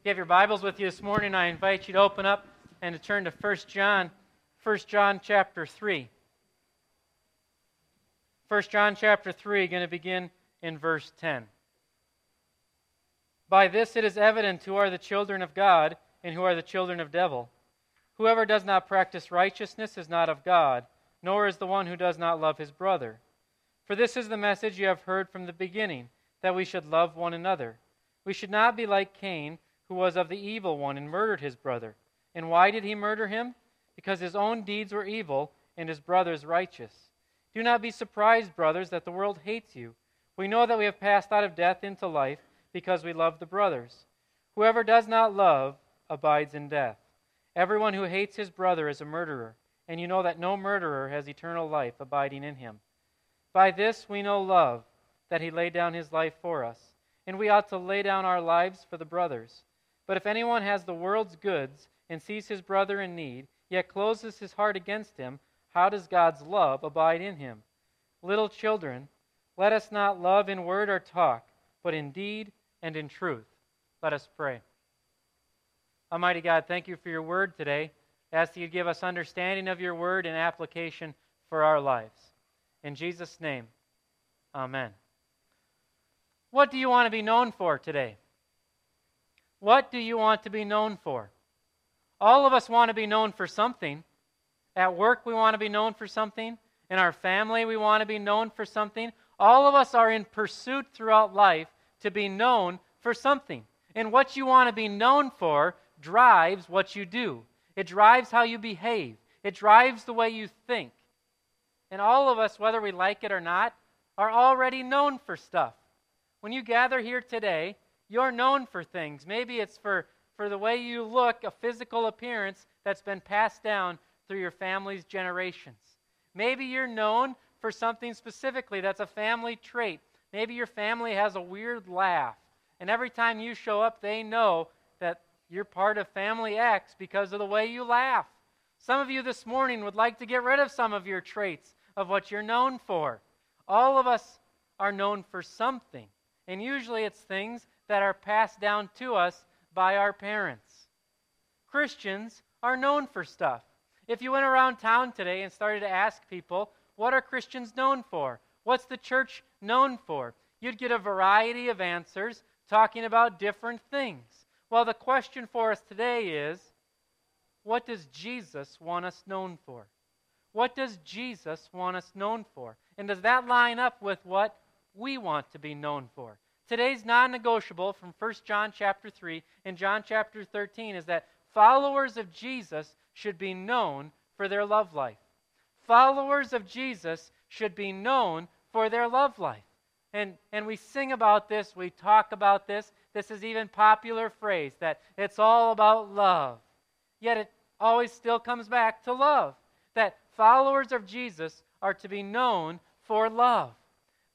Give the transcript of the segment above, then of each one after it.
If you have your Bibles with you this morning, I invite you to open up and to turn to 1 John, 1 John chapter 3. 1 John chapter 3, going to begin in verse 10. By this it is evident who are the children of God and who are the children of devil. Whoever does not practice righteousness is not of God, nor is the one who does not love his brother. For this is the message you have heard from the beginning, that we should love one another. We should not be like Cain who was of the evil one and murdered his brother. And why did he murder him? Because his own deeds were evil and his brother's righteous. Do not be surprised, brothers, that the world hates you. We know that we have passed out of death into life because we love the brothers. Whoever does not love abides in death. Everyone who hates his brother is a murderer, and you know that no murderer has eternal life abiding in him. By this we know love, that he laid down his life for us, and we ought to lay down our lives for the brothers. But if anyone has the world's goods and sees his brother in need, yet closes his heart against him, how does God's love abide in him? Little children, let us not love in word or talk, but in deed and in truth. Let us pray. Almighty God, thank you for your word today. I ask that you give us understanding of your word and application for our lives. In Jesus' name, amen. What do you want to be known for today? What do you want to be known for? All of us want to be known for something. At work, we want to be known for something. In our family, we want to be known for something. All of us are in pursuit throughout life to be known for something. And what you want to be known for drives what you do, it drives how you behave, it drives the way you think. And all of us, whether we like it or not, are already known for stuff. When you gather here today, you're known for things. Maybe it's for, for the way you look, a physical appearance that's been passed down through your family's generations. Maybe you're known for something specifically that's a family trait. Maybe your family has a weird laugh, and every time you show up, they know that you're part of family X because of the way you laugh. Some of you this morning would like to get rid of some of your traits of what you're known for. All of us are known for something, and usually it's things that are passed down to us by our parents. Christians are known for stuff. If you went around town today and started to ask people, what are Christians known for? What's the church known for? You'd get a variety of answers talking about different things. Well, the question for us today is what does Jesus want us known for? What does Jesus want us known for? And does that line up with what we want to be known for? Today's non-negotiable from 1 John chapter 3 and John chapter 13 is that followers of Jesus should be known for their love life. Followers of Jesus should be known for their love life. And, and we sing about this, we talk about this. This is even popular phrase that it's all about love. Yet it always still comes back to love. That followers of Jesus are to be known for love.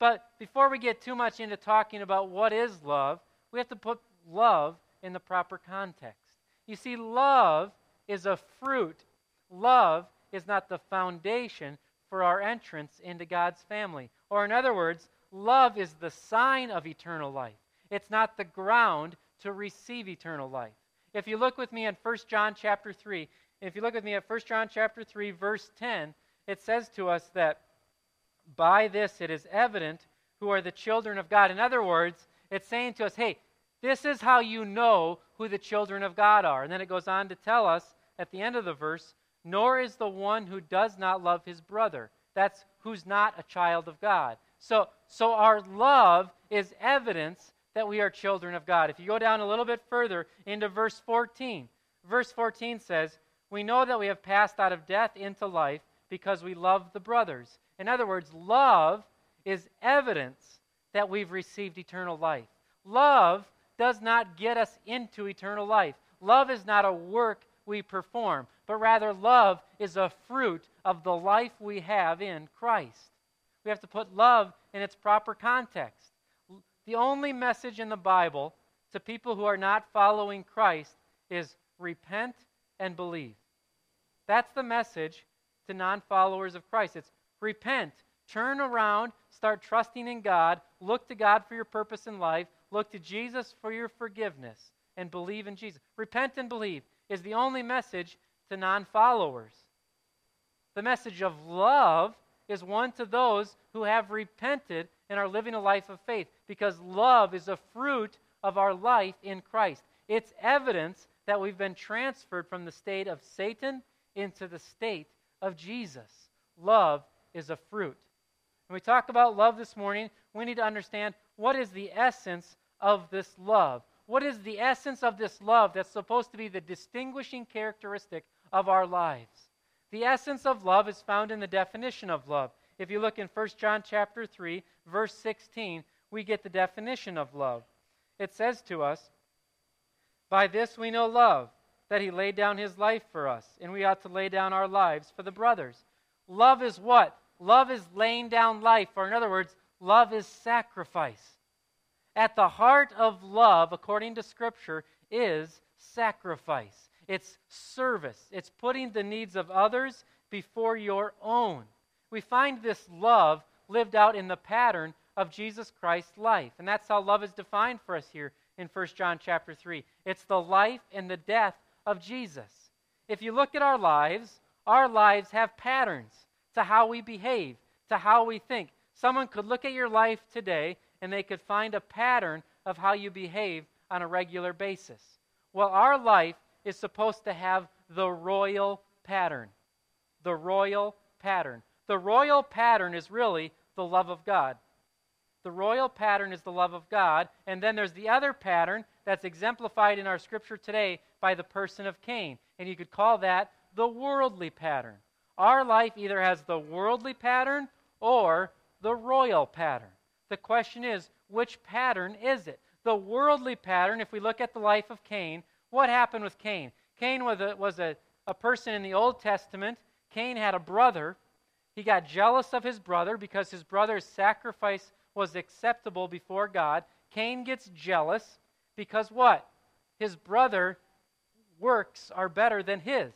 But before we get too much into talking about what is love, we have to put love in the proper context. You see, love is a fruit. Love is not the foundation for our entrance into God's family. Or, in other words, love is the sign of eternal life. It's not the ground to receive eternal life. If you look with me in 1 John chapter 3, if you look with me at 1 John chapter 3 verse 10, it says to us that by this it is evident who are the children of God. In other words, it's saying to us, hey, this is how you know who the children of God are. And then it goes on to tell us at the end of the verse, nor is the one who does not love his brother. That's who's not a child of God. So, so our love is evidence that we are children of God. If you go down a little bit further into verse 14, verse 14 says, We know that we have passed out of death into life because we love the brothers. In other words, love is evidence that we've received eternal life. Love does not get us into eternal life. Love is not a work we perform, but rather love is a fruit of the life we have in Christ. We have to put love in its proper context. The only message in the Bible to people who are not following Christ is repent and believe. That's the message to non followers of Christ. It's repent, turn around, start trusting in God, look to God for your purpose in life, look to Jesus for your forgiveness. and believe in Jesus. Repent and believe is the only message to non followers. The message of love is one to those who have repented and are living a life of faith because love is a fruit of our life in Christ. It's evidence that we've been transferred from the state of Satan into the state of Jesus. Love is a fruit. When we talk about love this morning, we need to understand what is the essence of this love. What is the essence of this love that's supposed to be the distinguishing characteristic of our lives? The essence of love is found in the definition of love. If you look in 1 John chapter 3, verse 16, we get the definition of love. It says to us, By this we know love, that he laid down his life for us, and we ought to lay down our lives for the brothers. Love is what? Love is laying down life, or in other words, love is sacrifice. At the heart of love, according to Scripture, is sacrifice. It's service. It's putting the needs of others before your own. We find this love lived out in the pattern of Jesus Christ's life. And that's how love is defined for us here in 1 John chapter 3. It's the life and the death of Jesus. If you look at our lives, our lives have patterns to how we behave, to how we think. Someone could look at your life today and they could find a pattern of how you behave on a regular basis. Well, our life is supposed to have the royal pattern. The royal pattern. The royal pattern is really the love of God. The royal pattern is the love of God. And then there's the other pattern that's exemplified in our scripture today by the person of Cain. And you could call that the worldly pattern. Our life either has the worldly pattern or the royal pattern. The question is, which pattern is it? The worldly pattern, if we look at the life of Cain, what happened with Cain? Cain was a, was a, a person in the Old Testament. Cain had a brother. He got jealous of his brother because his brother's sacrifice was acceptable before God. Cain gets jealous because what? His brother works are better than his.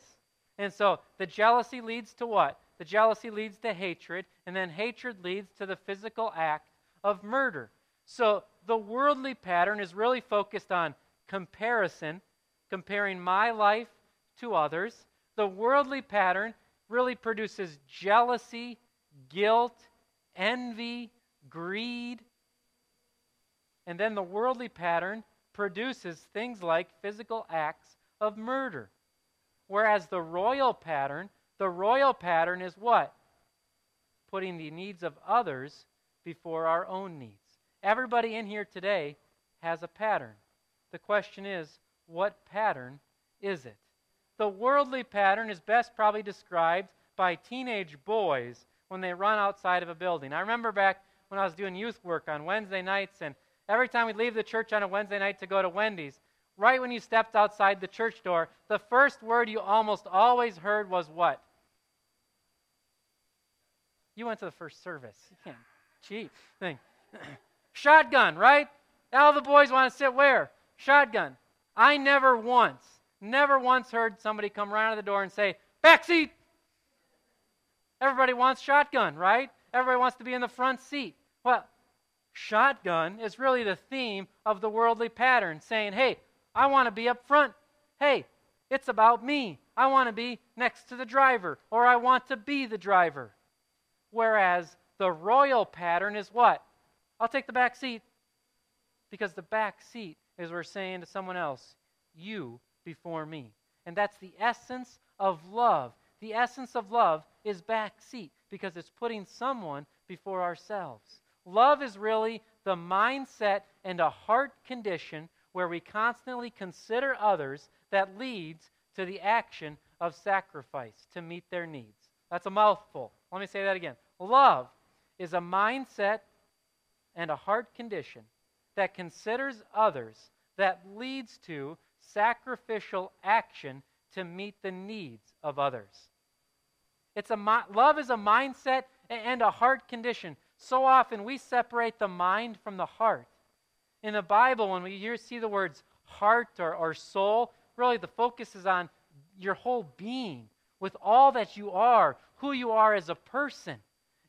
And so the jealousy leads to what? The jealousy leads to hatred, and then hatred leads to the physical act of murder. So the worldly pattern is really focused on comparison, comparing my life to others. The worldly pattern really produces jealousy, guilt, envy, greed. And then the worldly pattern produces things like physical acts of murder. Whereas the royal pattern, the royal pattern is what? Putting the needs of others before our own needs. Everybody in here today has a pattern. The question is, what pattern is it? The worldly pattern is best probably described by teenage boys when they run outside of a building. I remember back when I was doing youth work on Wednesday nights, and every time we'd leave the church on a Wednesday night to go to Wendy's, right when you stepped outside the church door, the first word you almost always heard was what? You went to the first service. You can't cheat. Thing. Shotgun, right? All the boys want to sit where? Shotgun. I never once, never once heard somebody come right out of the door and say, back seat. Everybody wants shotgun, right? Everybody wants to be in the front seat. Well, shotgun is really the theme of the worldly pattern, saying, hey, I want to be up front. Hey, it's about me. I want to be next to the driver, or I want to be the driver. Whereas the royal pattern is what? I'll take the back seat. Because the back seat is we're saying to someone else, you before me. And that's the essence of love. The essence of love is back seat because it's putting someone before ourselves. Love is really the mindset and a heart condition where we constantly consider others that leads to the action of sacrifice to meet their needs. That's a mouthful. Let me say that again. Love is a mindset and a heart condition that considers others that leads to sacrificial action to meet the needs of others. It's a love is a mindset and a heart condition. So often we separate the mind from the heart. In the Bible, when we see the words heart or, or soul, really the focus is on your whole being, with all that you are, who you are as a person.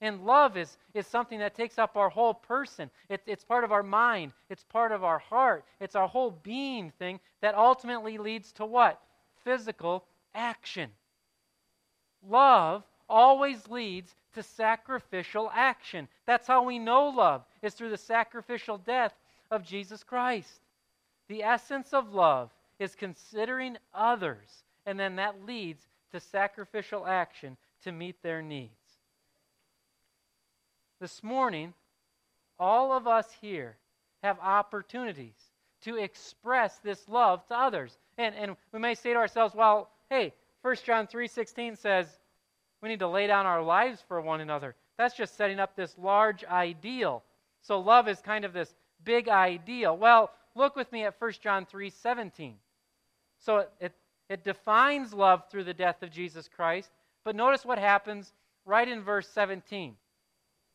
And love is, is something that takes up our whole person. It, it's part of our mind, it's part of our heart, it's our whole being thing that ultimately leads to what? Physical action. Love always leads to sacrificial action. That's how we know love, is through the sacrificial death of Jesus Christ. The essence of love is considering others, and then that leads to sacrificial action to meet their needs. This morning, all of us here have opportunities to express this love to others. And, and we may say to ourselves, well, hey, 1 John 3.16 says we need to lay down our lives for one another. That's just setting up this large ideal. So love is kind of this big ideal. Well, look with me at 1 John 3:17. So it, it, it defines love through the death of Jesus Christ, but notice what happens right in verse 17.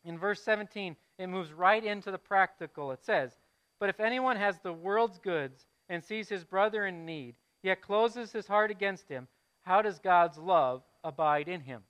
In verse 17, it moves right into the practical. It says, But if anyone has the world's goods and sees his brother in need, yet closes his heart against him, how does God's love abide in him?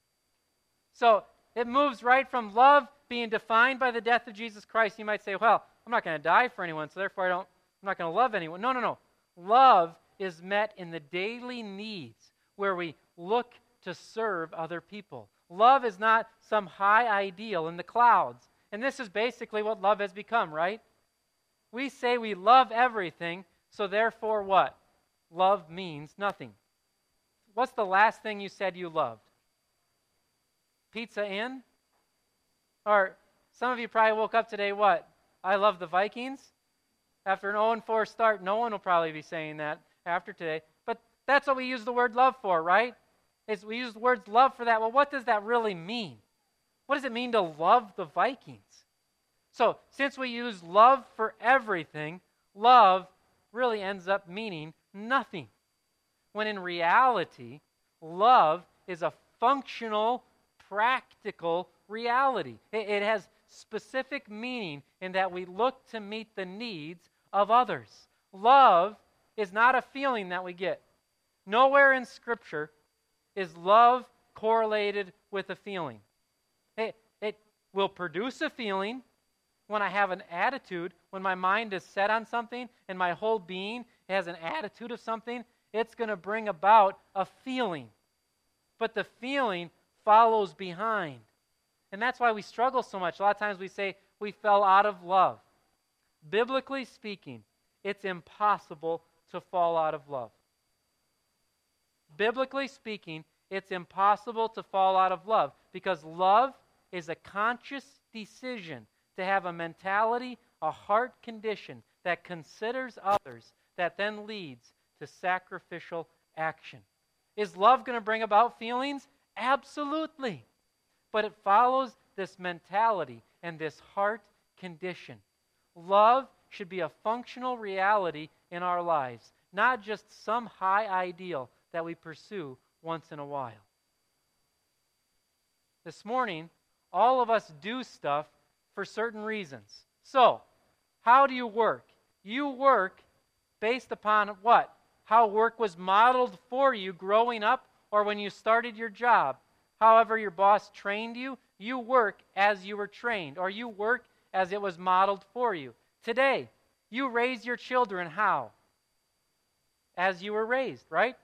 So it moves right from love being defined by the death of Jesus Christ. You might say, well, I'm not going to die for anyone, so therefore I don't, I'm not going to love anyone. No, no, no. Love is met in the daily needs where we look to serve other people. Love is not some high ideal in the clouds. And this is basically what love has become, right? We say we love everything, so therefore what? Love means nothing. What's the last thing you said you loved? Pizza Inn? Or some of you probably woke up today, what? I love the Vikings? After an 0 4 start, no one will probably be saying that after today. But that's what we use the word love for, right? Is we use the words love for that. Well, what does that really mean? What does it mean to love the Vikings? So, since we use love for everything, love really ends up meaning nothing. When in reality, love is a functional, practical reality. It, it has specific meaning in that we look to meet the needs of others. Love is not a feeling that we get. Nowhere in Scripture is love correlated with a feeling. It, it will produce a feeling when I have an attitude, when my mind is set on something and my whole being has an attitude of something, it's going to bring about a feeling. But the feeling follows behind. And that's why we struggle so much. A lot of times we say we fell out of love. Biblically speaking, it's impossible to fall out of love. Biblically speaking, it's impossible to fall out of love because love is a conscious decision to have a mentality, a heart condition that considers others, that then leads to sacrificial action. Is love going to bring about feelings? Absolutely. But it follows this mentality and this heart condition. Love should be a functional reality in our lives, not just some high ideal that we pursue once in a while. This morning, all of us do stuff for certain reasons. So, how do you work? You work based upon what? How work was modeled for you growing up or when you started your job. However, your boss trained you, you work as you were trained, or you work as it was modeled for you. Today, you raise your children how? As you were raised, right?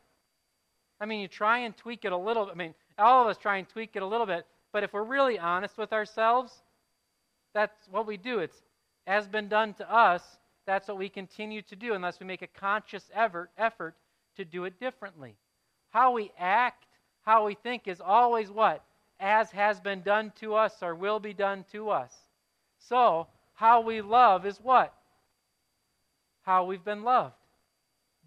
I mean, you try and tweak it a little. I mean, all of us try and tweak it a little bit, but if we're really honest with ourselves, that's what we do. It's as been done to us, that's what we continue to do unless we make a conscious effort effort to do it differently. How we act, how we think is always what? As has been done to us or will be done to us. So, how we love is what? How we've been loved.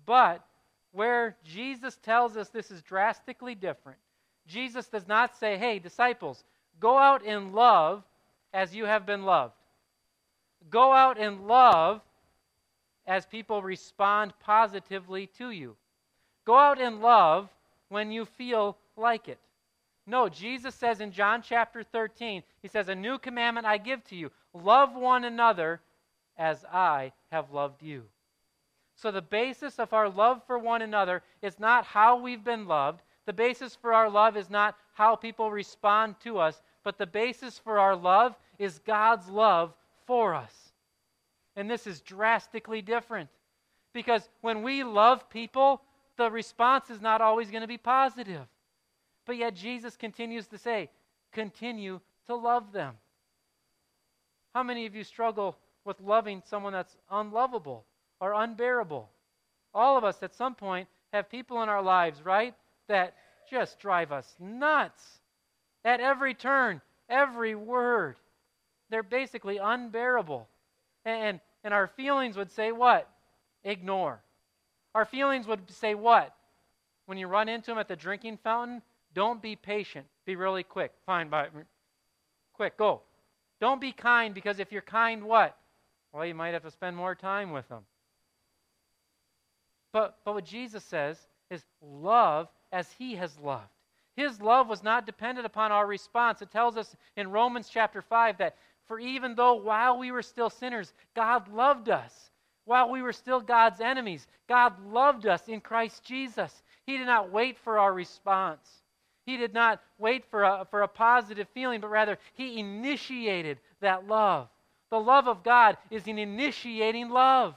But where Jesus tells us this is drastically different, Jesus does not say, hey, disciples, go out in love as you have been loved. Go out in love as people respond positively to you. Go out in love when you feel like it. No, Jesus says in John chapter 13, He says, A new commandment I give to you love one another as I have loved you. So, the basis of our love for one another is not how we've been loved. The basis for our love is not how people respond to us. but the basis for our love is God's love for us. And this is drastically different. Because when we love people, the response is not always going to be positive. But yet Jesus continues to say, continue to love them. How many of you struggle with loving someone that's unlovable or unbearable? All of us at some point have people in our lives, right, that just drive us nuts. At every turn, every word, they're basically unbearable. And, and our feelings would say what? Ignore. Our feelings would say what? When you run into them at the drinking fountain, don't be patient. Be really quick. Fine, bye. Quick, go. Don't be kind because if you're kind, what? Well, you might have to spend more time with them. But, but what Jesus says is love as he has loved. His love was not dependent upon our response. It tells us in Romans chapter 5 that for even though while we were still sinners, God loved us. While we were still God's enemies, God loved us in Christ Jesus. He did not wait for our response. He did not wait for a, for a positive feeling, but rather, He initiated that love. The love of God is an initiating love.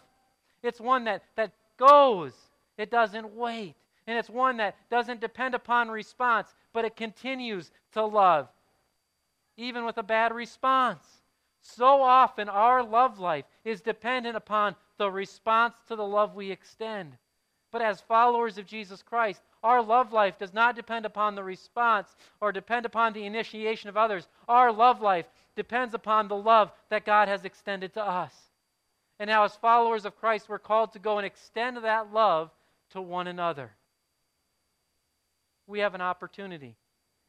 It's one that, that goes, it doesn't wait. And it's one that doesn't depend upon response, but it continues to love, even with a bad response. So often, our love life is dependent upon the response to the love we extend. But as followers of Jesus Christ, our love life does not depend upon the response or depend upon the initiation of others. Our love life depends upon the love that God has extended to us. And now, as followers of Christ, we're called to go and extend that love to one another. We have an opportunity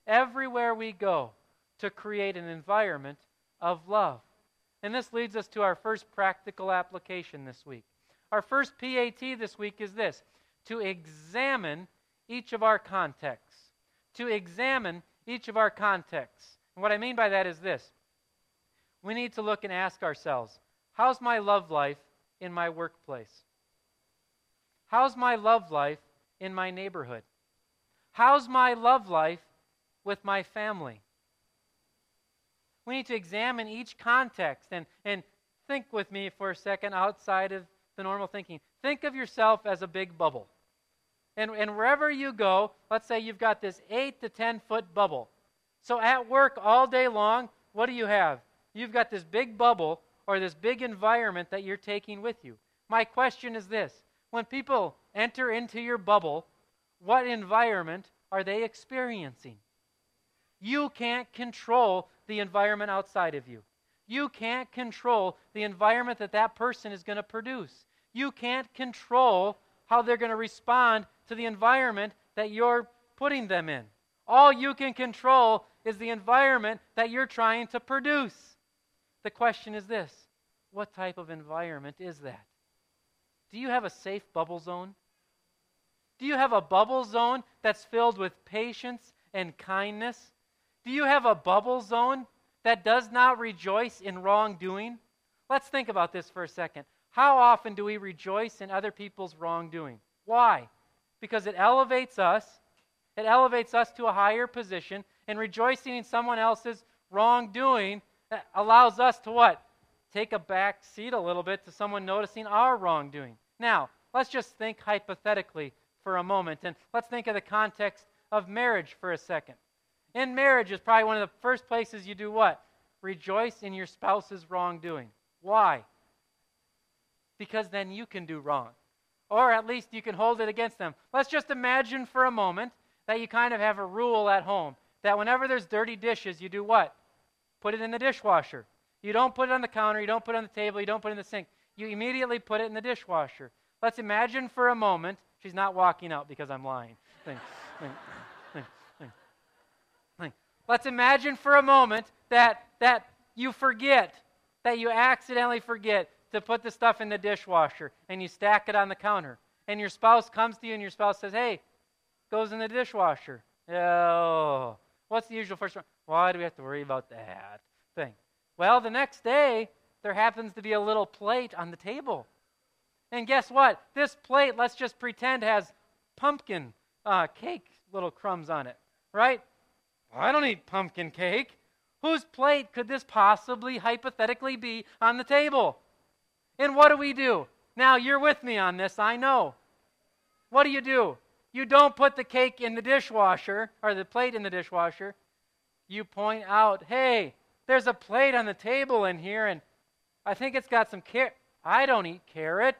everywhere we go to create an environment of love. And this leads us to our first practical application this week. Our first PAT this week is this to examine each of our contexts. To examine each of our contexts. And what I mean by that is this we need to look and ask ourselves how's my love life in my workplace? How's my love life in my neighborhood? How's my love life with my family? We need to examine each context and, and think with me for a second outside of the normal thinking. Think of yourself as a big bubble. And, and wherever you go, let's say you've got this 8 to 10 foot bubble. So at work all day long, what do you have? You've got this big bubble or this big environment that you're taking with you. My question is this when people enter into your bubble, what environment are they experiencing? You can't control the environment outside of you. You can't control the environment that that person is going to produce. You can't control how they're going to respond to the environment that you're putting them in. All you can control is the environment that you're trying to produce. The question is this what type of environment is that? Do you have a safe bubble zone? Do you have a bubble zone that's filled with patience and kindness? Do you have a bubble zone that does not rejoice in wrongdoing? Let's think about this for a second. How often do we rejoice in other people's wrongdoing? Why? Because it elevates us, it elevates us to a higher position, and rejoicing in someone else's wrongdoing uh, allows us to what? Take a back seat a little bit to someone noticing our wrongdoing. Now, let's just think hypothetically for a moment, and let's think of the context of marriage for a second. In marriage is probably one of the first places you do what? Rejoice in your spouse's wrongdoing. Why? Because then you can do wrong. Or at least you can hold it against them. Let's just imagine for a moment that you kind of have a rule at home that whenever there's dirty dishes, you do what? Put it in the dishwasher. You don't put it on the counter, you don't put it on the table, you don't put it in the sink. You immediately put it in the dishwasher. Let's imagine for a moment, she's not walking out because I'm lying. Think, think, Let's imagine for a moment that, that you forget, that you accidentally forget to put the stuff in the dishwasher and you stack it on the counter. And your spouse comes to you and your spouse says, Hey, goes in the dishwasher. Oh, what's the usual first one? Why do we have to worry about that thing? Well, the next day, there happens to be a little plate on the table. And guess what? This plate, let's just pretend, has pumpkin uh, cake little crumbs on it, right? I don't eat pumpkin cake. Whose plate could this possibly hypothetically be on the table? And what do we do? Now, you're with me on this, I know. What do you do? You don't put the cake in the dishwasher or the plate in the dishwasher. You point out, hey, there's a plate on the table in here, and I think it's got some carrot. I don't eat carrot.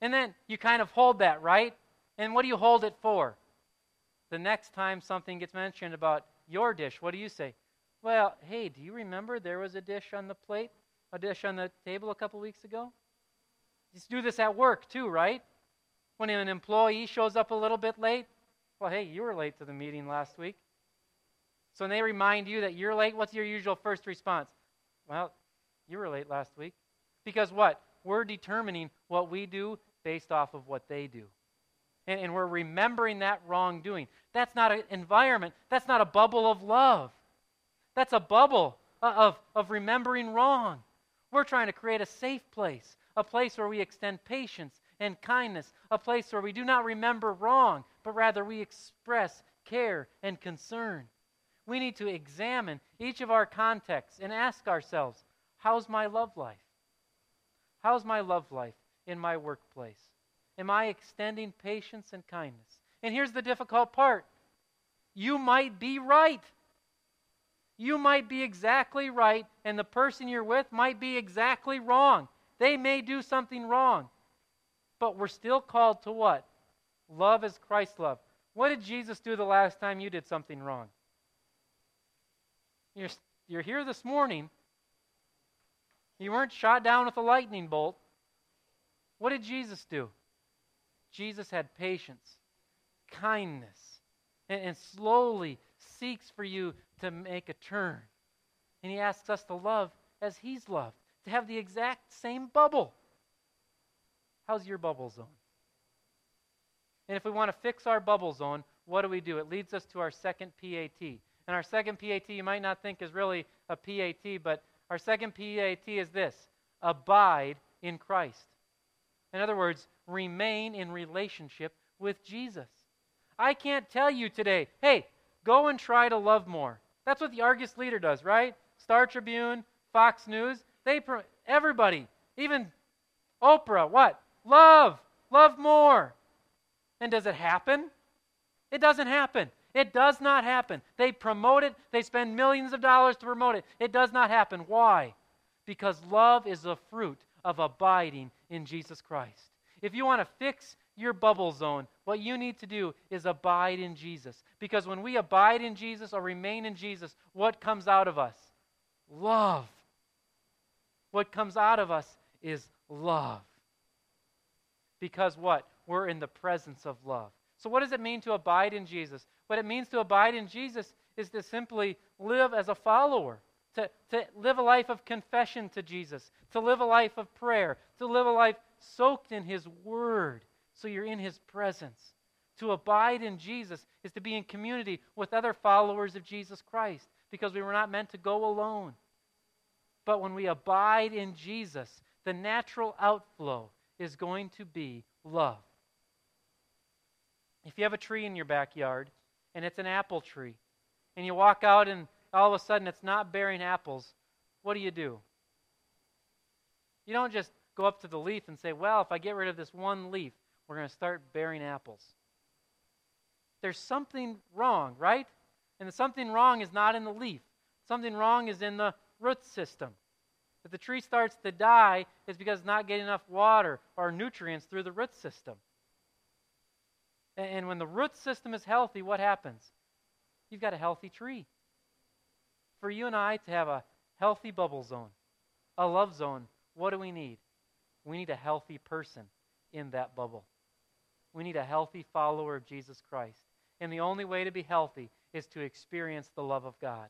And then you kind of hold that, right? And what do you hold it for? The next time something gets mentioned about your dish, what do you say? Well, hey, do you remember there was a dish on the plate, a dish on the table a couple weeks ago? You do this at work too, right? When an employee shows up a little bit late, well, hey, you were late to the meeting last week. So when they remind you that you're late, what's your usual first response? Well, you were late last week. Because what? We're determining what we do based off of what they do. And, and we're remembering that wrongdoing. That's not an environment, that's not a bubble of love. That's a bubble uh, of, of remembering wrong. We're trying to create a safe place, a place where we extend patience and kindness, a place where we do not remember wrong, but rather we express care and concern. We need to examine each of our contexts and ask ourselves how's my love life? How's my love life in my workplace? Am I extending patience and kindness? And here's the difficult part you might be right. You might be exactly right, and the person you're with might be exactly wrong. They may do something wrong. But we're still called to what? Love as Christ love. What did Jesus do the last time you did something wrong? You're, you're here this morning. You weren't shot down with a lightning bolt. What did Jesus do? Jesus had patience, kindness, and, and slowly seeks for you to make a turn. And he asks us to love as he's loved, to have the exact same bubble. How's your bubble zone? And if we want to fix our bubble zone, what do we do? It leads us to our second PAT. And our second PAT, you might not think is really a PAT, but our second PAT is this abide in Christ. In other words, remain in relationship with Jesus. I can't tell you today, hey, go and try to love more. That's what the Argus leader does, right? Star Tribune, Fox News, they everybody, even Oprah, what? Love, love more. And does it happen? It doesn't happen. It does not happen. They promote it, they spend millions of dollars to promote it. It does not happen. Why? Because love is the fruit of abiding in Jesus Christ. If you want to fix your bubble zone, what you need to do is abide in Jesus. Because when we abide in Jesus or remain in Jesus, what comes out of us? Love. What comes out of us is love. Because what? We're in the presence of love. So, what does it mean to abide in Jesus? What it means to abide in Jesus is to simply live as a follower, to, to live a life of confession to Jesus, to live a life of prayer, to live a life soaked in His Word, so you're in His presence. To abide in Jesus is to be in community with other followers of Jesus Christ, because we were not meant to go alone. But when we abide in Jesus, the natural outflow is going to be love. If you have a tree in your backyard and it's an apple tree, and you walk out and all of a sudden it's not bearing apples, what do you do? You don't just go up to the leaf and say, well, if I get rid of this one leaf, we're going to start bearing apples. There's something wrong, right? And the something wrong is not in the leaf. Something wrong is in the root system. If the tree starts to die, it's because it's not getting enough water or nutrients through the root system. And when the root system is healthy, what happens? You've got a healthy tree. For you and I to have a healthy bubble zone, a love zone, what do we need? We need a healthy person in that bubble. We need a healthy follower of Jesus Christ. And the only way to be healthy is to experience the love of God.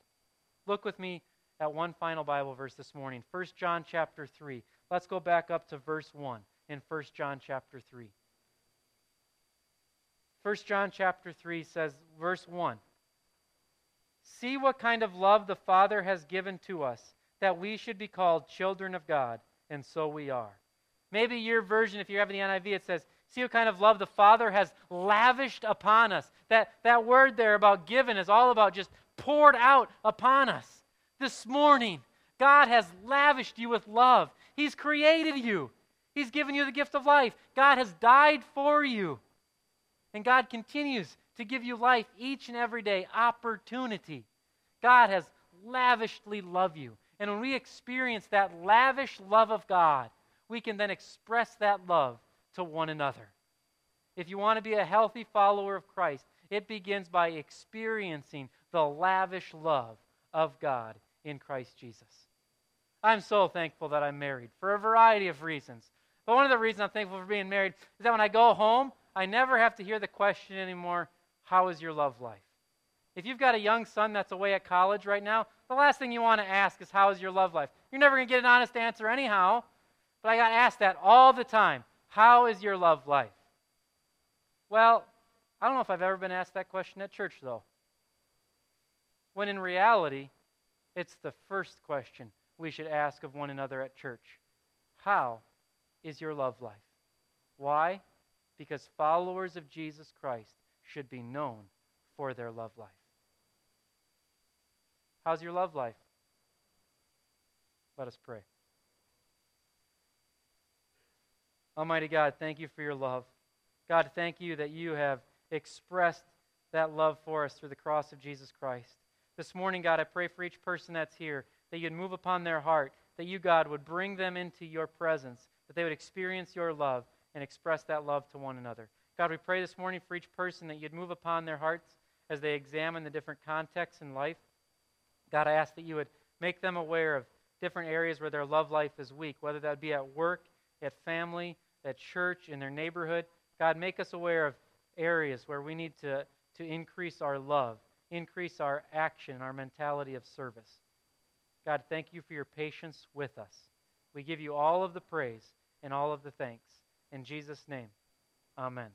Look with me at one final Bible verse this morning, 1 John chapter 3. Let's go back up to verse 1 in 1 John chapter 3. 1 John chapter 3 says, verse 1 See what kind of love the Father has given to us, that we should be called children of God, and so we are. Maybe your version, if you have the NIV, it says, See what kind of love the Father has lavished upon us. That, that word there about given is all about just poured out upon us. This morning, God has lavished you with love. He's created you, He's given you the gift of life. God has died for you. And God continues to give you life each and every day, opportunity. God has lavishly loved you. And when we experience that lavish love of God, we can then express that love to one another. If you want to be a healthy follower of Christ, it begins by experiencing the lavish love of God in Christ Jesus. I'm so thankful that I'm married for a variety of reasons. But one of the reasons I'm thankful for being married is that when I go home, I never have to hear the question anymore how is your love life? If you've got a young son that's away at college right now, the last thing you want to ask is how is your love life? You're never going to get an honest answer anyhow. But I got asked that all the time. How is your love life? Well, I don't know if I've ever been asked that question at church, though. When in reality, it's the first question we should ask of one another at church How is your love life? Why? Because followers of Jesus Christ should be known for their love life. How's your love life? Let us pray. Almighty God, thank you for your love. God, thank you that you have expressed that love for us through the cross of Jesus Christ. This morning, God, I pray for each person that's here that you'd move upon their heart, that you, God, would bring them into your presence, that they would experience your love and express that love to one another. God, we pray this morning for each person that you'd move upon their hearts as they examine the different contexts in life. God, I ask that you would make them aware of different areas where their love life is weak, whether that be at work, at family, at church, in their neighborhood. God, make us aware of areas where we need to, to increase our love, increase our action, our mentality of service. God, thank you for your patience with us. We give you all of the praise and all of the thanks. In Jesus' name, amen.